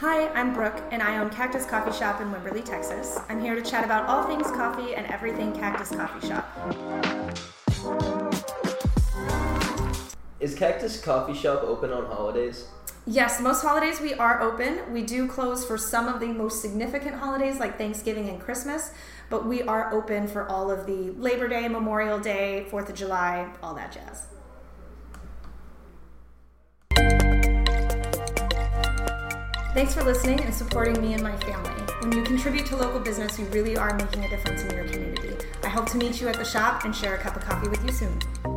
Hi, I'm Brooke, and I own Cactus Coffee Shop in Wimberley, Texas. I'm here to chat about all things coffee and everything Cactus Coffee Shop. Is Cactus Coffee Shop open on holidays? Yes, most holidays we are open. We do close for some of the most significant holidays like Thanksgiving and Christmas, but we are open for all of the Labor Day, Memorial Day, 4th of July, all that jazz. Thanks for listening and supporting me and my family. When you contribute to local business, you really are making a difference in your community. I hope to meet you at the shop and share a cup of coffee with you soon.